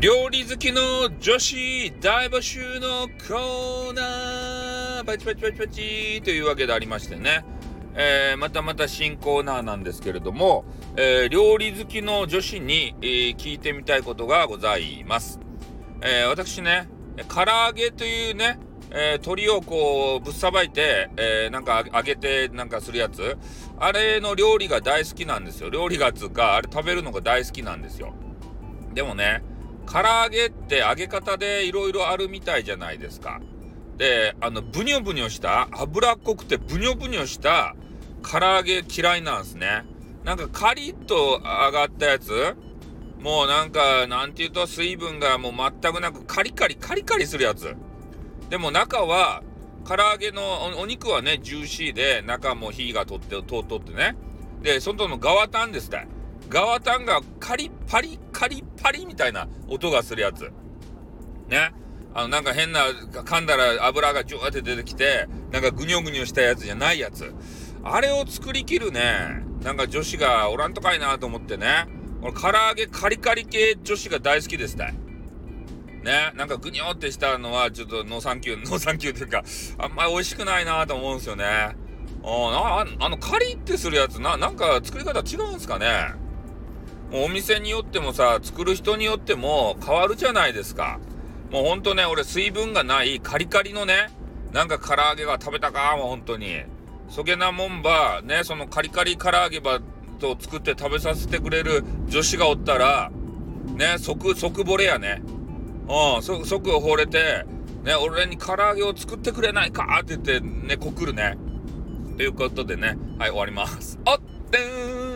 料理好きの女子大募集のコーナーパチパチパチパチというわけでありましてね、えー、またまた新コーナーなんですけれども、えー、料理好きの女子に、えー、聞いてみたいことがございます。え私ね、唐揚げというね、え鶏をこうぶっさばいて、えなんか揚げてなんかするやつ。あれの料理が大好きなんですよ。料理がつうかあれ食べるのが大好きなんですよ。でもね唐揚げって揚げ方でいろいろあるみたいじゃないですか。で、あの、ブニョブニョした、脂っこくてブニョブニョした唐揚げ嫌いなんですね。なんかカリッと揚がったやつ？もうなんか、なんて言うと水分がもう全くなくカリカリカリカリするやつ。でも中は、唐揚げのお肉はね、ジューシーで、中も火が通って、通ってね。で、外の側タンですって。側タンがカリッパリカリッパリみたいな音がするやつ。ね。あの、なんか変な、噛んだら油がジュワって出てきて、なんかぐにょぐにょしたやつじゃないやつ。あれを作りきるね、なんか女子がおらんとかいなと思ってね。俺、唐揚げカリカリ系女子が大好きですね。ね、なんかぐにょってしたのはちょっとノーサンキュー、ノーサンキューっていうか、あんまり美味しくないなと思うんですよね。あああの、カリってするやつな、なんか作り方違うんですかね？お店によってもさ、作る人によっても変わるじゃないですか。もうほんとね、俺水分がないカリカリのね、なんか唐揚げが食べたかもう本当に。そげなもんば、ね、そのカリカリ唐揚げばと作って食べさせてくれる女子がおったら、ね、即、即惚れやね。うん、即、即惚れて、ね、俺に唐揚げを作ってくれないかって言ってね、告るね。ということでね、はい、終わります。あってん